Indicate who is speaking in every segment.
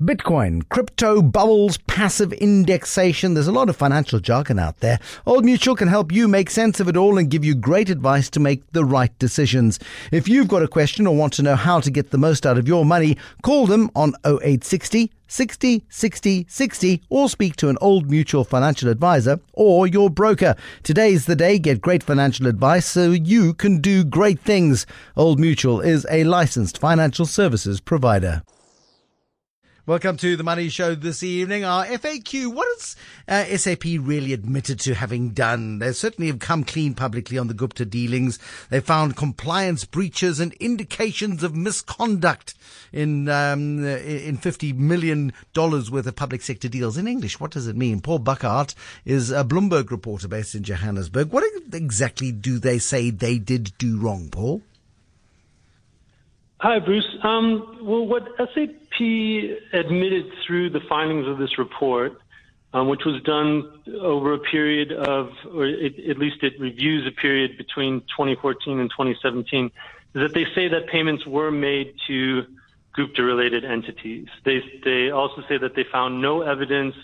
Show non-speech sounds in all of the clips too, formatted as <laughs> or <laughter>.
Speaker 1: Bitcoin, crypto bubbles, passive indexation. There's a lot of financial jargon out there. Old Mutual can help you make sense of it all and give you great advice to make the right decisions. If you've got a question or want to know how to get the most out of your money, call them on 0860 60 60 60 or speak to an Old Mutual financial advisor or your broker. Today's the day. Get great financial advice so you can do great things. Old Mutual is a licensed financial services provider. Welcome to the Money Show this evening. Our FAQ, what has uh, SAP really admitted to having done? They certainly have come clean publicly on the Gupta dealings. They found compliance breaches and indications of misconduct in um, in $50 million worth of public sector deals. In English, what does it mean? Paul Burkhardt is a Bloomberg reporter based in Johannesburg. What exactly do they say they did do wrong, Paul?
Speaker 2: Hi, Bruce. Um, well, what SAP admitted through the findings of this report, um, which was done over a period of, or it, at least it reviews a period between 2014 and 2017, is that they say that payments were made to Gupta-related entities. They, they also say that they found no evidence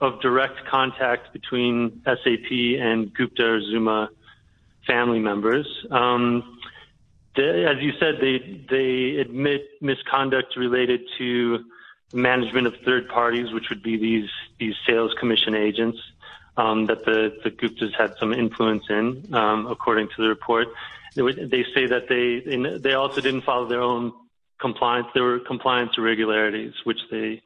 Speaker 2: of direct contact between SAP and Gupta or Zuma family members. Um, as you said, they they admit misconduct related to management of third parties, which would be these these sales commission agents um, that the the Guptas had some influence in, um, according to the report. They, they say that they they also didn't follow their own compliance. There were compliance irregularities, which they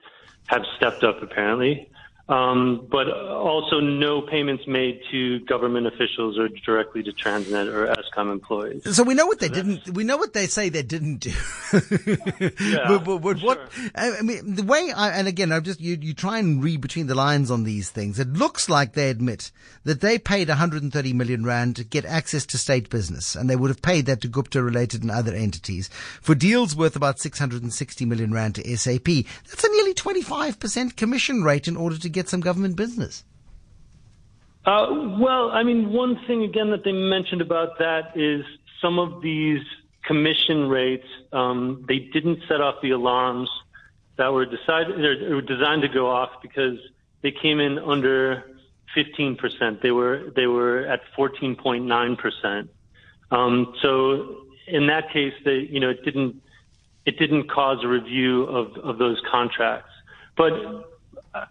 Speaker 2: have stepped up apparently um, but also no payments made to government officials or directly to Transnet or Eskom employees.
Speaker 1: So we know what they so didn't. We know what they say they didn't do. <laughs>
Speaker 2: yeah, but, but, but
Speaker 1: what? Sure. I mean, the way I and again, I'm just you. You try and read between the lines on these things. It looks like they admit that they paid 130 million rand to get access to state business, and they would have paid that to Gupta related and other entities for deals worth about 660 million rand to SAP. That's a nearly 25 percent commission rate in order to get get some government business?
Speaker 2: Uh, well, I mean, one thing again that they mentioned about that is some of these commission rates, um, they didn't set off the alarms that were decided or designed to go off because they came in under 15%. They were they were at 14.9%. Um, so in that case, they you know it didn't it didn't cause a review of of those contracts. But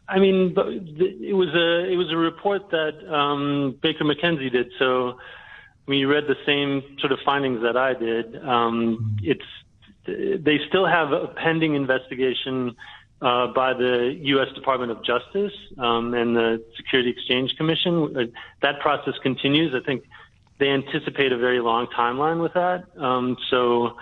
Speaker 2: I mean, it was a it was a report that um, Baker McKenzie did. So when you read the same sort of findings that I did, um, it's they still have a pending investigation uh, by the U.S. Department of Justice um, and the Security Exchange Commission. Uh, that process continues. I think they anticipate a very long timeline with that. Um, so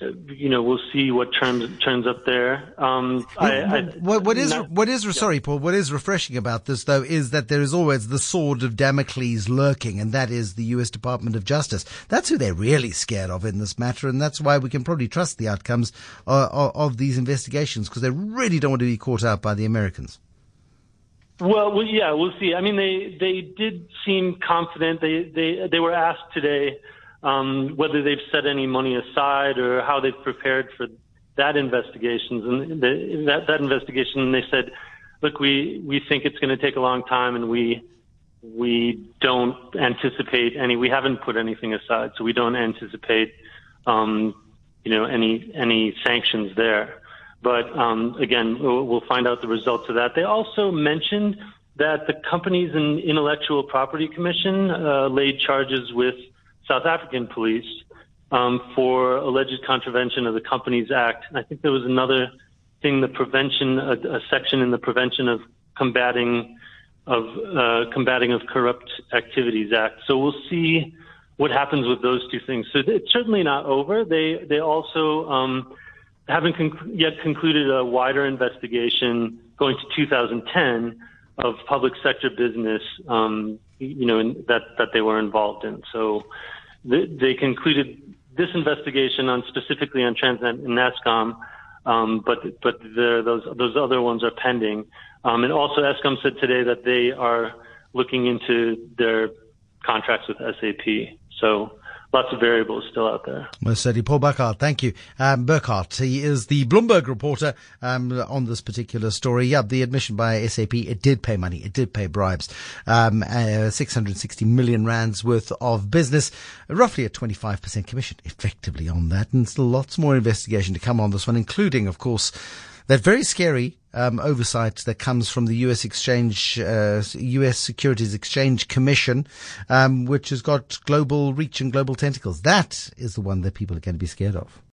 Speaker 2: you know, we'll see what turns turns up there. Um,
Speaker 1: I, I, what, what is not, what is yeah. sorry, Paul? What is refreshing about this, though, is that there is always the sword of Damocles lurking, and that is the U.S. Department of Justice. That's who they're really scared of in this matter, and that's why we can probably trust the outcomes uh, of, of these investigations because they really don't want to be caught out by the Americans.
Speaker 2: Well, well, yeah, we'll see. I mean, they they did seem confident. They they they were asked today um, whether they've set any money aside or how they've prepared for that investigations and the, that that investigation. They said, look, we we think it's going to take a long time, and we we don't anticipate any. We haven't put anything aside, so we don't anticipate, um, you know, any any sanctions there. But um, again, we'll, we'll find out the results of that. They also mentioned that the Companies and Intellectual Property Commission uh, laid charges with South African police um, for alleged contravention of the Companies Act. I think there was another thing, the prevention, a, a section in the Prevention of Combating of uh, Combating of Corrupt Activities Act. So we'll see what happens with those two things. So it's certainly not over. They they also um, haven't conc- yet concluded a wider investigation going to 2010 of public sector business, um, you know, that that they were involved in. So they concluded this investigation on specifically on Transnet and Eskom, um, but but those those other ones are pending. Um, and also, Eskom said today that they are looking into their contracts with SAP. So lots of variables still out there.
Speaker 1: Most. Paul Burkhardt, thank you. Um, Burkhardt, he is the Bloomberg reporter um, on this particular story. Yeah, the admission by SAP, it did pay money. It did pay bribes. Um, uh, 660 million rands worth of business, roughly a 25% commission effectively on that. And still lots more investigation to come on this one, including, of course, that very scary um, oversight that comes from the U.S. Exchange, uh, U.S. Securities Exchange Commission, um, which has got global reach and global tentacles. That is the one that people are going to be scared of.